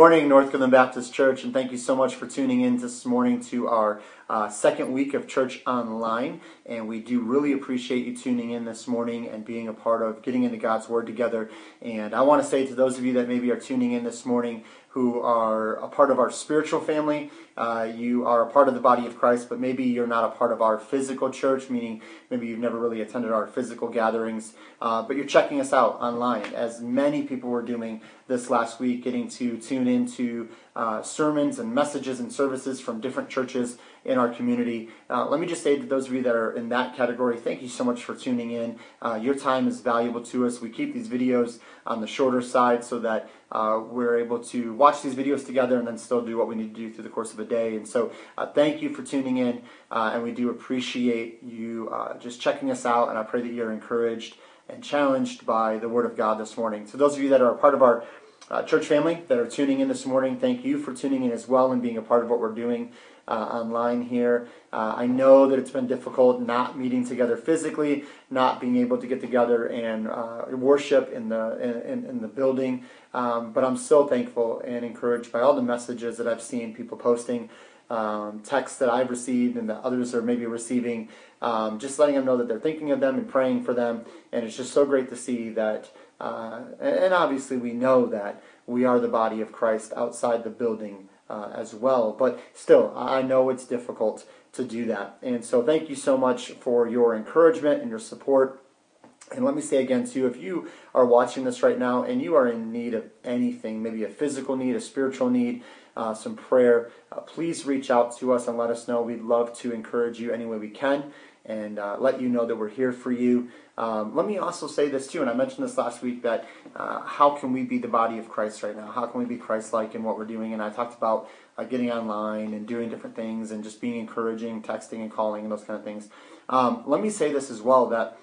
Morning, North Goodland Baptist Church, and thank you so much for tuning in this morning to our uh, second week of Church Online. And we do really appreciate you tuning in this morning and being a part of getting into God's Word together. And I want to say to those of you that maybe are tuning in this morning who are a part of our spiritual family, uh, you are a part of the body of Christ, but maybe you're not a part of our physical church, meaning maybe you've never really attended our physical gatherings, uh, but you're checking us out online, as many people were doing this last week, getting to tune into uh, sermons and messages and services from different churches in our community. Uh, let me just say to those of you that are in that category, thank you so much for tuning in. Uh, your time is valuable to us. We keep these videos on the shorter side so that uh, we're able to watch these videos together and then still do what we need to do through the course of a day. And so, uh, thank you for tuning in, uh, and we do appreciate you uh, just checking us out. And I pray that you're encouraged and challenged by the Word of God this morning. So, those of you that are a part of our uh, church family that are tuning in this morning, thank you for tuning in as well and being a part of what we're doing uh, online here. Uh, I know that it's been difficult not meeting together physically, not being able to get together and uh, worship in the in, in the building. Um, but I'm so thankful and encouraged by all the messages that I've seen people posting, um, texts that I've received and that others are maybe receiving. Um, just letting them know that they're thinking of them and praying for them. And it's just so great to see that. Uh, and obviously, we know that we are the body of Christ outside the building uh, as well. But still, I know it's difficult to do that. And so, thank you so much for your encouragement and your support. And let me say again, too, if you are watching this right now and you are in need of anything, maybe a physical need, a spiritual need, uh, some prayer, uh, please reach out to us and let us know. We'd love to encourage you any way we can and uh, let you know that we're here for you. Um, let me also say this too, and I mentioned this last week that uh, how can we be the body of Christ right now? How can we be Christ-like in what we're doing? And I talked about uh, getting online and doing different things and just being encouraging, texting and calling and those kind of things. Um, let me say this as well that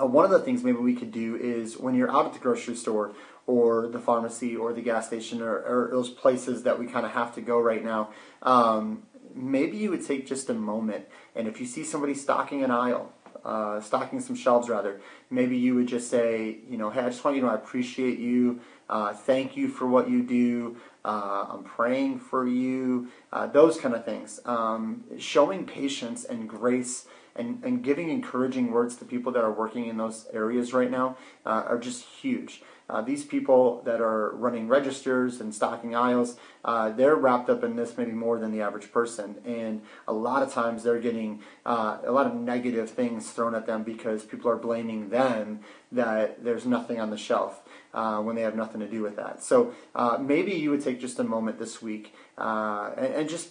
uh, one of the things maybe we could do is when you're out at the grocery store or the pharmacy or the gas station or, or those places that we kind of have to go right now, um, maybe you would take just a moment and if you see somebody stocking an aisle, uh, stocking some shelves rather, maybe you would just say, you know, hey, I just want you to know I appreciate you. Uh, thank you for what you do. Uh, I'm praying for you. Uh, those kind of things. Um, showing patience and grace and, and giving encouraging words to people that are working in those areas right now uh, are just huge. Uh, these people that are running registers and stocking aisles, they're wrapped up in this maybe more than the average person. And a lot of times they're getting a lot of negative things thrown at them because people are blaming them that there's nothing on the shelf uh, when they have nothing to do with that. So uh, maybe you would take just a moment this week uh, and, and, just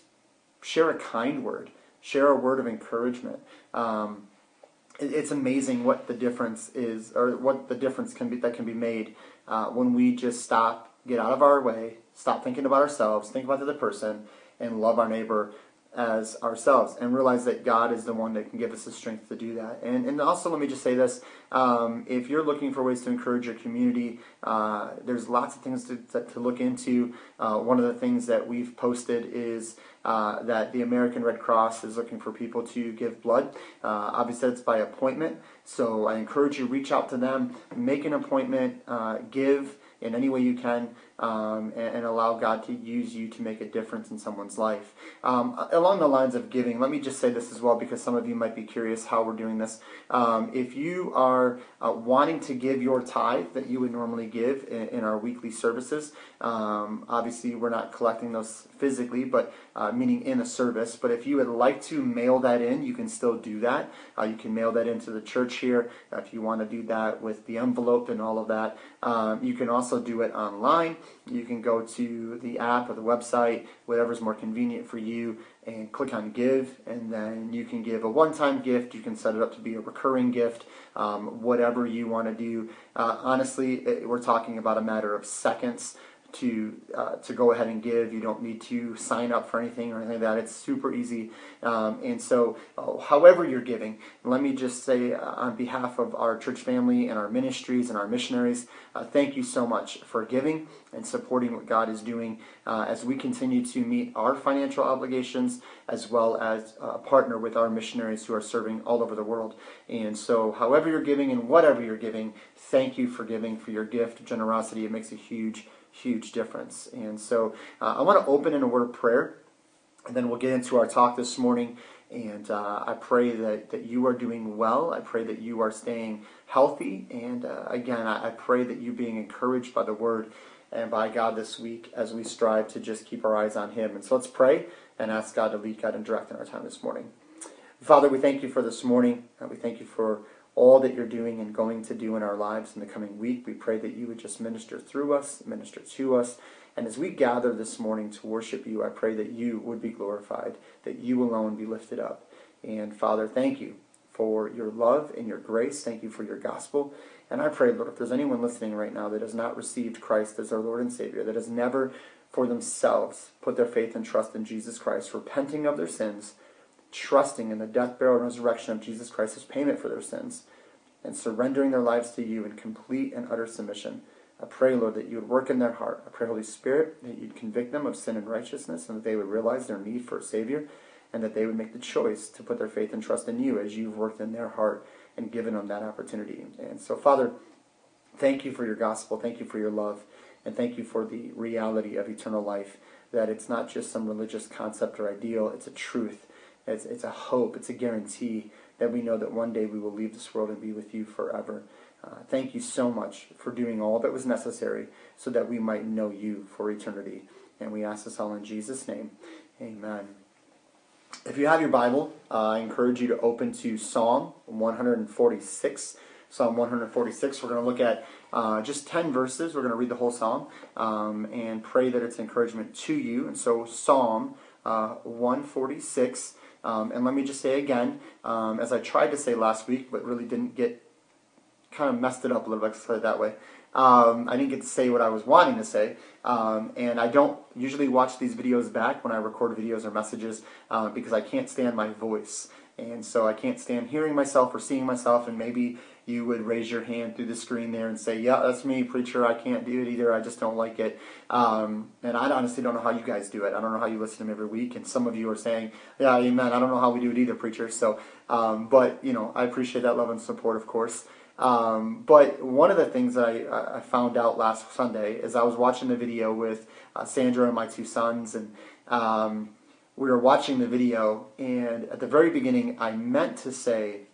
share a kind word, share a word of encouragement. Um, it's amazing what the difference is, or what the difference can be that can be made uh, when we just stop, get out of our way, stop thinking about ourselves, think about the other person, and love our neighbor as ourselves and realize that God is the one that can give us the strength to do that. And, and also, let me just say this um, if you're looking for ways to encourage your community, uh, there's lots of things to, to, look into. Uh, one of the things that we've posted is uh, that the American Red Cross is looking for people to give blood. Uh, obviously, it's by appointment. So I encourage you reach out to them, make an appointment, uh, give in any way you can um, and, and, allow God to use you to make a difference in someone's life. Um, along the lines of giving, let me just say this as well because some of you might be curious how we're doing this. Um, if you are uh, wanting to give your tithe that you would normally give in, in our weekly services, um, obviously we're not collecting those physically, but uh, meaning in a service. But if you would like to mail that in, you can still do that. Uh, you can mail that into the church here if you want to do that with the envelope and all of that. Um, you can also do it online. You can go to the app or the website, whatever's more convenient for you, and click on Give, and then you can give a one-time gift. You can set it up to be a recurring gift, um, whatever you want to do. Uh, honestly, it, we're talking about a matter of seconds to uh, to go ahead and give. You don't need to sign up for anything or anything like that. It's super easy. Um, and so, uh, however you're giving, let me just say uh, on behalf of our church family and our ministries and our missionaries, uh, thank you so much for giving and supporting what God is doing uh, as we continue to meet our financial obligations as well as uh, partner with our missionaries who are serving all over the world. And so, however you're giving and whatever you're giving, thank you for giving, for your gift, generosity. It makes a huge huge difference. And so uh, I want to open in a word of prayer, and then we'll get into our talk this morning. And uh, I pray that, that you are doing well. I pray that you are staying healthy. And uh, again, I, I pray that you being encouraged by the word and by God this week as we strive to just keep our eyes on Him. And so let's pray and ask God to lead, God, and direct in our time this morning. Father, we thank you for this morning. We thank you for all that you're doing and going to do in our lives in the coming week. We pray that you would just minister through us, minister to us. And as we gather this morning to worship you, I pray that you would be glorified, that you alone be lifted up. And Father, thank you for your love and your grace. Thank you for your gospel. And I pray, Lord, if there's anyone listening right now that has not received Christ as their Lord and Savior, that has never for themselves put their faith and trust in Jesus Christ, repenting of their sins, trusting in the death, burial, and resurrection of Jesus Christ as payment for their sins, and surrendering their lives to you in complete and utter submission. I pray, Lord, that you would work in their heart. I pray, Holy Spirit, that you'd convict them of sin and righteousness, and that they would realize their need for a Savior, and that they would make the choice to put their faith and trust in you as you've worked in their heart and given them that opportunity. And so, Father, thank you for your gospel. Thank you for your love. And thank you for the reality of eternal life, that it's not just some religious concept or ideal, it's a truth. It's, it's a hope. It's a guarantee that we know that one day we will leave this world and be with you forever. Uh, thank you so much for doing all that was necessary so that we might know you for eternity. And we ask this all in Jesus' name. Amen. If you have your Bible, uh, I encourage you to open to Psalm 146. Psalm 146. We're going to look at uh, just 10 verses. We're going to read the whole psalm um, and pray that it's encouragement to you. And so, Psalm uh, 146. Um, and let me just say again, um, as I tried to say last week, but really didn't get kind of messed it up a little bit, it that way. Um, I didn't get to say what I was wanting to say, um, and I don't usually watch these videos back when I record videos or messages uh, because I can't stand my voice, and so I can't stand hearing myself or seeing myself. And maybe you would raise your hand through the screen there and say, "Yeah, that's me, preacher. I can't do it either. I just don't like it." Um, and I honestly don't know how you guys do it. I don't know how you listen to them every week, and some of you are saying, "Yeah, amen." I don't know how we do it either, preacher. So, um, but you know, I appreciate that love and support, of course. Um, but one of the things that I, I, found out last Sunday is I was watching the video with uh, Sandra and my two sons, and um, we were watching the video. And at the very beginning, I meant to say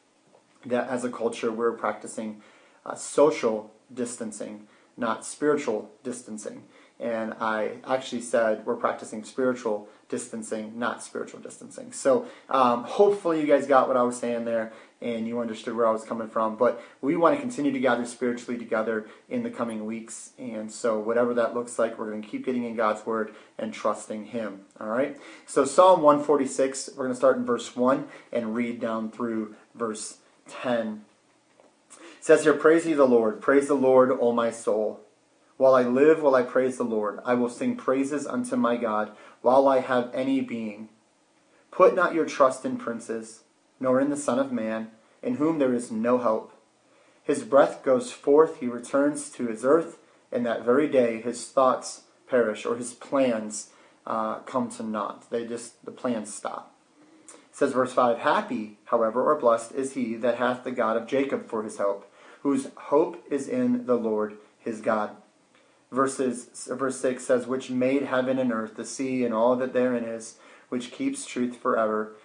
that as a culture, we're practicing uh, social distancing, not spiritual distancing. And I actually said we're practicing spiritual distancing, not spiritual distancing. So um, hopefully you guys got what I was saying there and you understood where I was coming from. But we want to continue to gather spiritually together in the coming weeks. And so, whatever that looks like, we're going to keep getting in God's Word and trusting Him. All right? So, Psalm 146, we're going to start in verse 1 and read down through verse 10. It says here, Praise ye the Lord. Praise the Lord, O my soul. While I live, will I praise the Lord. I will sing praises unto my God while I have any being. Put not your trust in princes nor in the Son of Man, in whom there is no hope. His breath goes forth, he returns to his earth, and that very day his thoughts perish, or his plans uh, come to naught. They just, the plans stop. It says verse 5 Happy, however, or blessed is he that hath the God of Jacob for his hope, whose hope is in the Lord his God. Verses, verse 6 says, Which made heaven and earth, the sea, and all that therein is, which keeps truth forever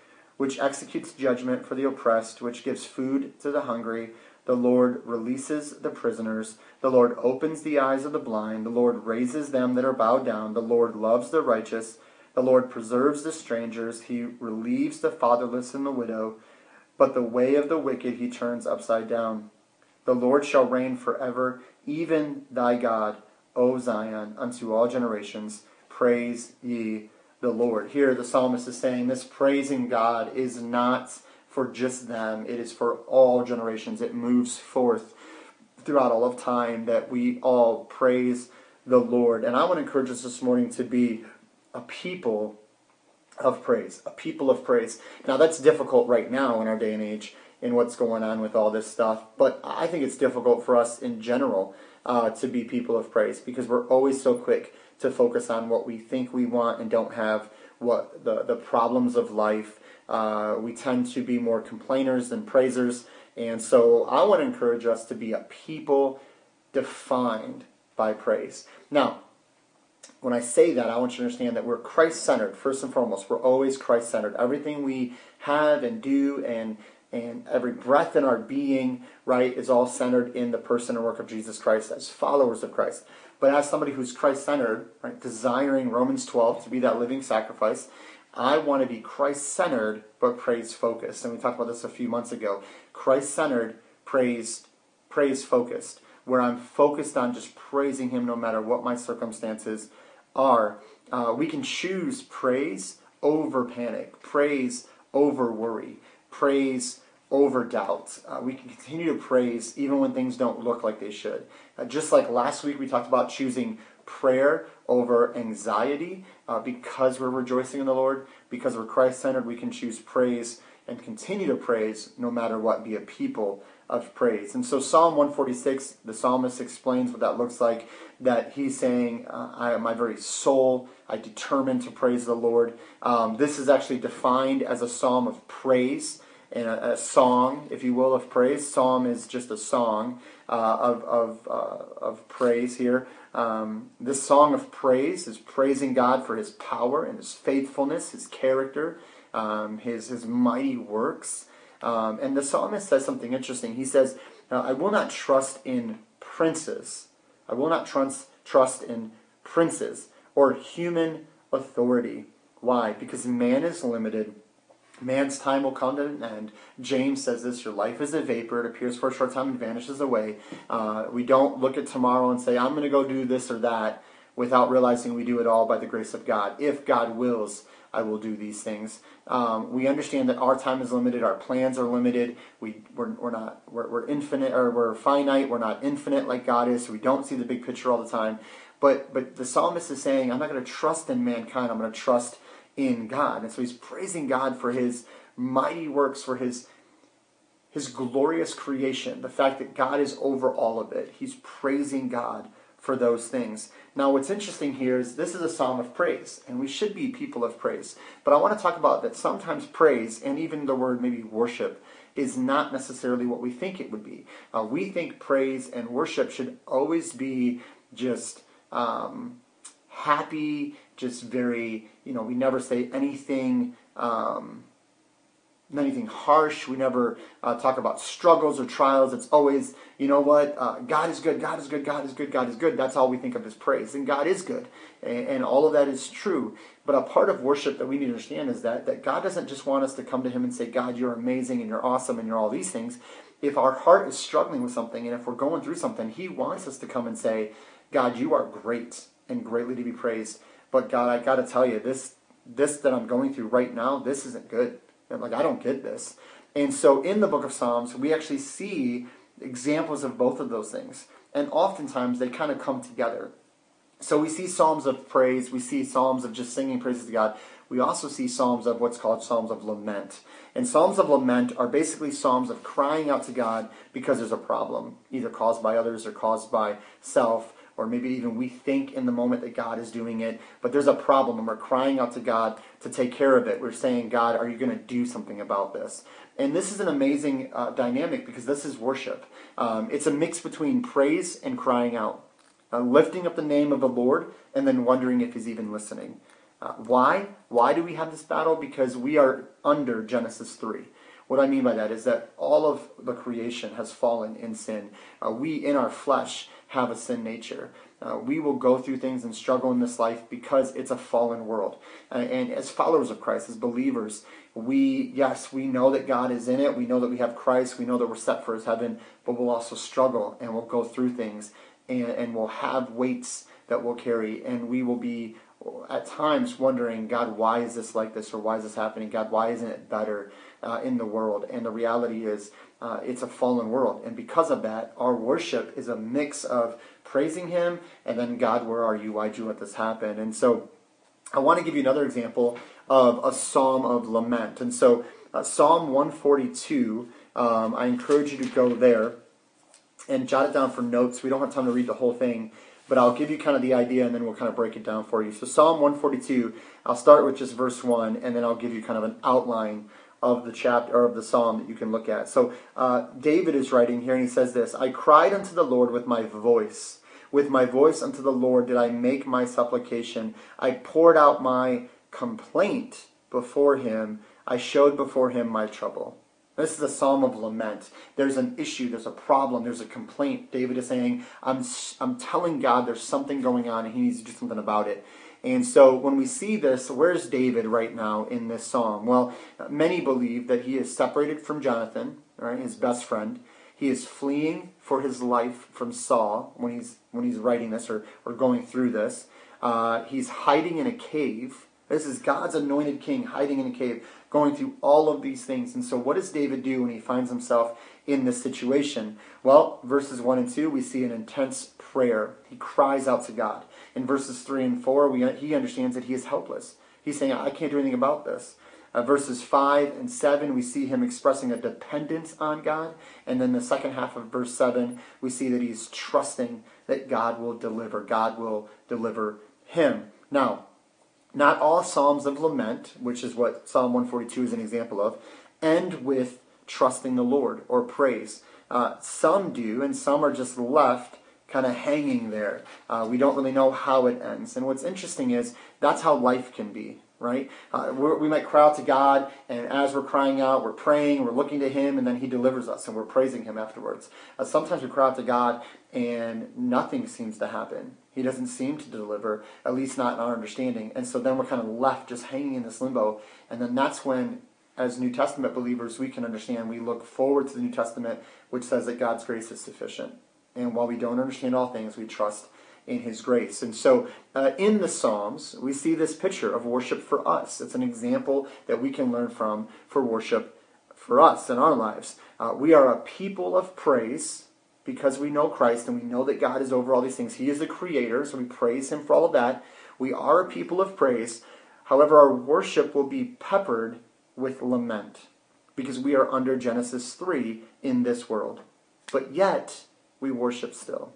which executes judgment for the oppressed, which gives food to the hungry. The Lord releases the prisoners. The Lord opens the eyes of the blind. The Lord raises them that are bowed down. The Lord loves the righteous. The Lord preserves the strangers. He relieves the fatherless and the widow. But the way of the wicked he turns upside down. The Lord shall reign forever, even thy God, O Zion, unto all generations. Praise ye the Lord. Here, the psalmist is saying this praising God is not for just them, it is for all generations. It moves forth throughout all of time that we all praise the Lord. And I want to encourage us this morning to be a people of praise, a people of praise. Now, that's difficult right now in our day and age in what's going on with all this stuff, but I think it's difficult for us in general uh, to be people of praise because we're always so quick to focus on what we think we want and don't have what the, the problems of life. Uh, we tend to be more complainers than praisers. And so I want to encourage us to be a people defined by praise. Now, when I say that, I want you to understand that we're Christ centered, first and foremost. We're always Christ centered. Everything we have and do and and every breath in our being, right, is all centered in the person and work of Jesus Christ as followers of Christ. But as somebody who's Christ centered, right, desiring Romans 12 to be that living sacrifice, I want to be Christ centered but praise focused. And we talked about this a few months ago. Christ centered, praise, praise focused, where I'm focused on just praising Him no matter what my circumstances are. Uh, we can choose praise over panic, praise over worry, praise over doubt. Uh, we can continue to praise even when things don't look like they should. Uh, just like last week, we talked about choosing prayer over anxiety uh, because we're rejoicing in the Lord, because we're Christ centered, we can choose praise and continue to praise no matter what, be a people of praise. And so Psalm 146, the psalmist explains what that looks like, that he's saying, uh, I, my very soul, I determine to praise the Lord. Um, this is actually defined as a psalm of praise and a, a, song, if you will, of praise. Psalm is just a song uh, of, of, uh, of praise here. Um, this song of praise is praising God for his power and his faithfulness, his character, um, his, his mighty works. Um, and the psalmist says something interesting. He says, I will not trust in princes. I will not trust, trust in princes or human authority. Why? Because man is limited Man's time will come to an end. James says this Your life is a vapor. It appears for a short time and vanishes away. Uh, we don't look at tomorrow and say, I'm going to go do this or that without realizing we do it all by the grace of God. If God wills, I will do these things. Um, we understand that our time is limited, our plans are limited. We, we're, we're not we're, we're infinite or we're finite. We're not infinite like God is. So we don't see the big picture all the time. But but the psalmist is saying, I'm not going to trust in mankind. I'm going to trust in God. And so he's praising God for his mighty works, for his his glorious creation, the fact that God is over all of it. He's praising God for those things. Now, what's interesting here is this is a psalm of praise, and we should be people of praise. But I want to talk about that sometimes praise, and even the word maybe worship, is not necessarily what we think it would be. Uh, we think praise and worship should always be just um, happy, just very, you know, we never say anything, um, anything harsh. We never uh, talk about struggles or trials. It's always, you know what, uh, God is good, God is good, God is good, God is good. That's all we think of as praise. And God is good. And, and all of that is true. But a part of worship that we need to understand is that, that God doesn't just want us to come to Him and say, God, you're amazing and you're awesome and you're all these things. If our heart is struggling with something and if we're going through something, He wants us to come and say, God, you are great and greatly to be praised. But God, I got to tell you, this this that I'm going through right now, this isn't good. Like I don't get this. And so in the book of Psalms, we actually see examples of both of those things. And oftentimes they kind of come together. So we see psalms of praise, we see psalms of just singing praises to God. We also see psalms of what's called psalms of lament. And psalms of lament are basically psalms of crying out to God because there's a problem, either caused by others or caused by self or maybe even we think in the moment that God is doing it, but there's a problem and we're crying out to God to take care of it. We're saying, God, are you going to do something about this? And this is an amazing uh, dynamic because this is worship. Um, it's a mix between praise and crying out, uh, lifting up the name of the Lord and then wondering if He's even listening. Uh, why? Why do we have this battle? Because we are under Genesis 3. What I mean by that is that all of the creation has fallen in sin. Uh, we, in our flesh, have a sin nature. Uh, we will go through things and struggle in this life because it's a fallen world. Uh, and as followers of Christ, as believers, we, yes, we know that God is in it. We know that we have Christ. We know that we're set for his heaven, but we'll also struggle and we'll go through things and, and we'll have weights that we'll carry and we will be at times wondering, God, why is this like this or why is this happening? God, why isn't it better uh, in the world? And the reality is, uh, it's a fallen world. And because of that, our worship is a mix of praising Him and then, God, where are you? Why'd you let this happen? And so I want to give you another example of a psalm of lament. And so, uh, Psalm 142, um, I encourage you to go there and jot it down for notes. We don't have time to read the whole thing, but I'll give you kind of the idea and then we'll kind of break it down for you. So, Psalm 142, I'll start with just verse 1 and then I'll give you kind of an outline of the chapter or of the psalm that you can look at. So uh, David is writing here, and he says this: "I cried unto the Lord with my voice, With my voice unto the Lord did I make my supplication. I poured out my complaint before him. I showed before him my trouble. This is a psalm of lament. There's an issue, there's a problem, there's a complaint. David is saying, I'm, I'm telling God there's something going on and he needs to do something about it. And so when we see this, where's David right now in this psalm? Well, many believe that he is separated from Jonathan, right, his best friend. He is fleeing for his life from Saul when he's when he's writing this or, or going through this. Uh, he's hiding in a cave. This is God's anointed king hiding in a cave, going through all of these things. And so, what does David do when he finds himself in this situation? Well, verses 1 and 2, we see an intense prayer. He cries out to God. In verses 3 and 4, we, he understands that he is helpless. He's saying, I can't do anything about this. Uh, verses 5 and 7, we see him expressing a dependence on God. And then the second half of verse 7, we see that he's trusting that God will deliver. God will deliver him. Now, not all Psalms of lament, which is what Psalm 142 is an example of, end with trusting the Lord or praise. Uh, some do, and some are just left kind of hanging there. Uh, we don't really know how it ends. And what's interesting is that's how life can be, right? Uh, we might cry out to God, and as we're crying out, we're praying, we're looking to Him, and then He delivers us, and we're praising Him afterwards. Uh, sometimes we cry out to God, and nothing seems to happen. He doesn't seem to deliver, at least not in our understanding. And so then we're kind of left just hanging in this limbo. And then that's when, as New Testament believers, we can understand, we look forward to the New Testament, which says that God's grace is sufficient. And while we don't understand all things, we trust in His grace. And so uh, in the Psalms, we see this picture of worship for us. It's an example that we can learn from for worship for us in our lives. Uh, we are a people of praise because we know Christ and we know that God is over all these things. He is the creator, so we praise Him for all of that. We are a people of praise. However, our worship will be peppered with lament because we are under Genesis 3 in this world. But yet, we worship still.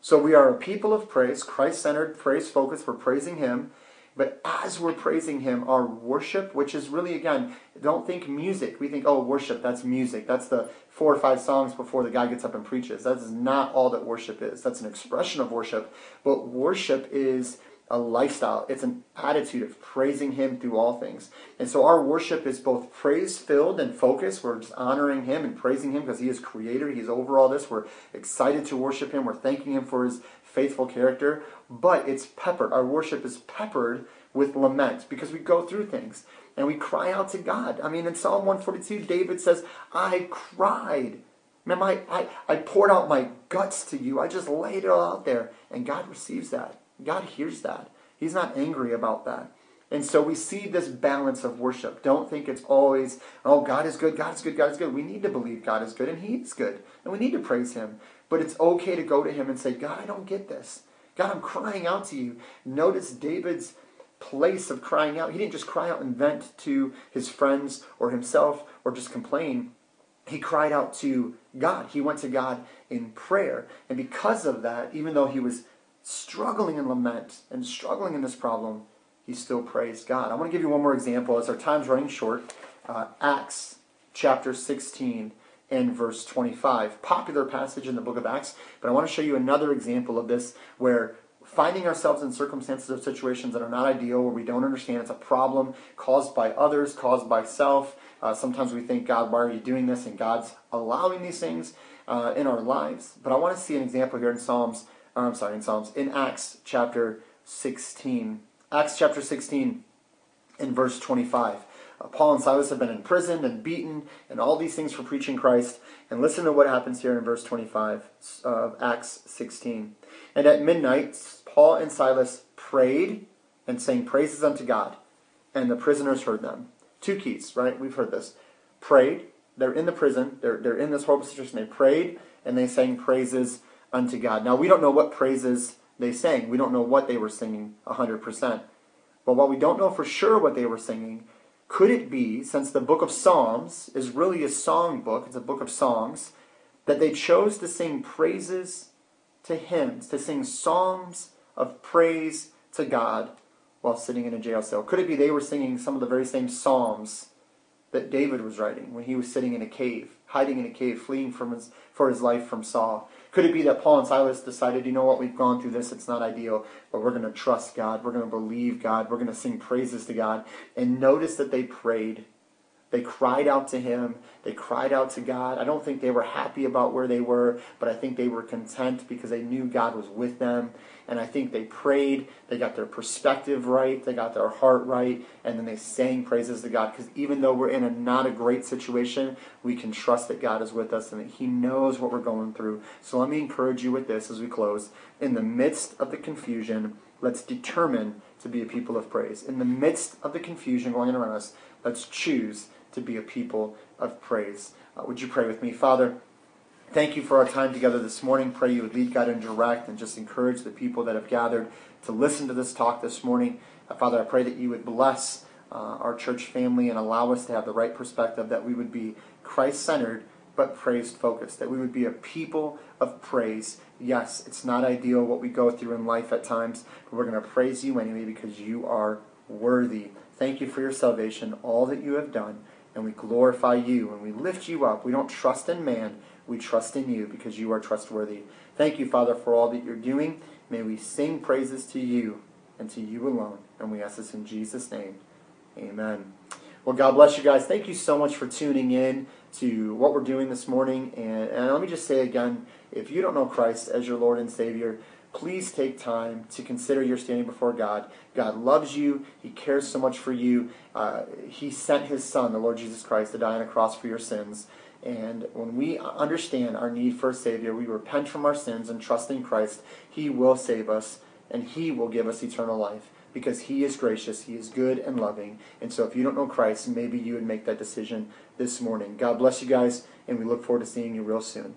So we are a people of praise, Christ centered, praise focused. We're praising Him. But as we're praising Him, our worship, which is really, again, don't think music. We think, oh, worship, that's music. That's the four or five songs before the guy gets up and preaches. That is not all that worship is. That's an expression of worship. But worship is a lifestyle, it's an attitude of praising Him through all things. And so our worship is both praise filled and focused. We're just honoring Him and praising Him because He is Creator, He's over all this. We're excited to worship Him, we're thanking Him for His faithful character. But it's peppered, our worship is peppered with lament because we go through things and we cry out to God. I mean, in Psalm 142, David says, I cried. Man, my, I, I poured out my guts to you. I just laid it all out there. And God receives that. God hears that. He's not angry about that. And so we see this balance of worship. Don't think it's always, oh, God is good, God is good, God is good. We need to believe God is good, and He is good. And we need to praise Him. But it's okay to go to Him and say, God, I don't get this. God, I'm crying out to you. Notice David's place of crying out. He didn't just cry out and vent to his friends or himself or just complain. He cried out to God. He went to God in prayer. And because of that, even though he was struggling in lament and struggling in this problem, he still praised God. I want to give you one more example as our time's running short. Uh, Acts chapter 16 and verse 25. Popular passage in the book of Acts, but I want to show you another example of this where finding ourselves in circumstances or situations that are not ideal, where we don't understand it's a problem caused by others, caused by self. Uh, sometimes we think, God, why are you doing this? And God's allowing these things uh, in our lives. But I want to see an example here in Psalms, I'm sorry, in Psalms, in Acts chapter 16. Acts chapter 16 in verse 25. Uh, Paul and Silas have been imprisoned and beaten and all these things for preaching Christ. And listen to what happens here in verse 25 of Acts 16. And at midnight, Paul and Silas prayed and sang praises unto God, and the prisoners heard them. Two keys, right? We've heard this. Prayed. They're in the prison. They're, they're in this horrible situation. They prayed and they sang praises unto God. Now, we don't know what praises they sang. We don't know what they were singing 100%. But while we don't know for sure what they were singing, could it be, since the book of Psalms is really a song book, it's a book of songs, that they chose to sing praises to hymns, to sing psalms of praise to God while sitting in a jail cell? Could it be they were singing some of the very same psalms that David was writing when he was sitting in a cave, hiding in a cave, fleeing from his, for his life from Saul? Could it be that Paul and Silas decided, you know what, we've gone through this, it's not ideal, but we're going to trust God, we're going to believe God, we're going to sing praises to God. And notice that they prayed they cried out to him. They cried out to God. I don't think they were happy about where they were, but I think they were content because they knew God was with them. And I think they prayed. They got their perspective right. They got their heart right. And then they sang praises to God. Because even though we're in a not a great situation, we can trust that God is with us and that He knows what we're going through. So let me encourage you with this as we close. In the midst of the confusion, let's determine to be a people of praise. In the midst of the confusion going around us, let's choose to be a people of praise. Uh, would you pray with me? Father, thank you for our time together this morning. Pray you would lead, God, and direct, and just encourage the people that have gathered to listen to this talk this morning. Uh, Father, I pray that you would bless uh, our church family and allow us to have the right perspective, that we would be Christ centered but praise focused, that we would be a people of praise. Yes, it's not ideal what we go through in life at times, but we're going to praise you anyway because you are worthy. Thank you for your salvation, all that you have done and we glorify you and we lift you up. We don't trust in man, we trust in you because you are trustworthy. Thank you, Father, for all that you're doing. May we sing praises to you and to you alone. And we ask this in Jesus' name. Amen. Well, God bless you guys. Thank you so much for tuning in to what we're doing this morning. And, and let me just say again if you don't know Christ as your Lord and Savior, please take time to consider your standing before God. God loves you. He cares so much for you. Uh, he sent His Son, the Lord Jesus Christ, to die on a cross for your sins. And when we understand our need for a Savior, we repent from our sins and trust in Christ, He will save us and He will give us eternal life because He is gracious, He is good and loving. And so if you don't know Christ, maybe you would make that decision this morning. God bless you guys, and we look forward to seeing you real soon.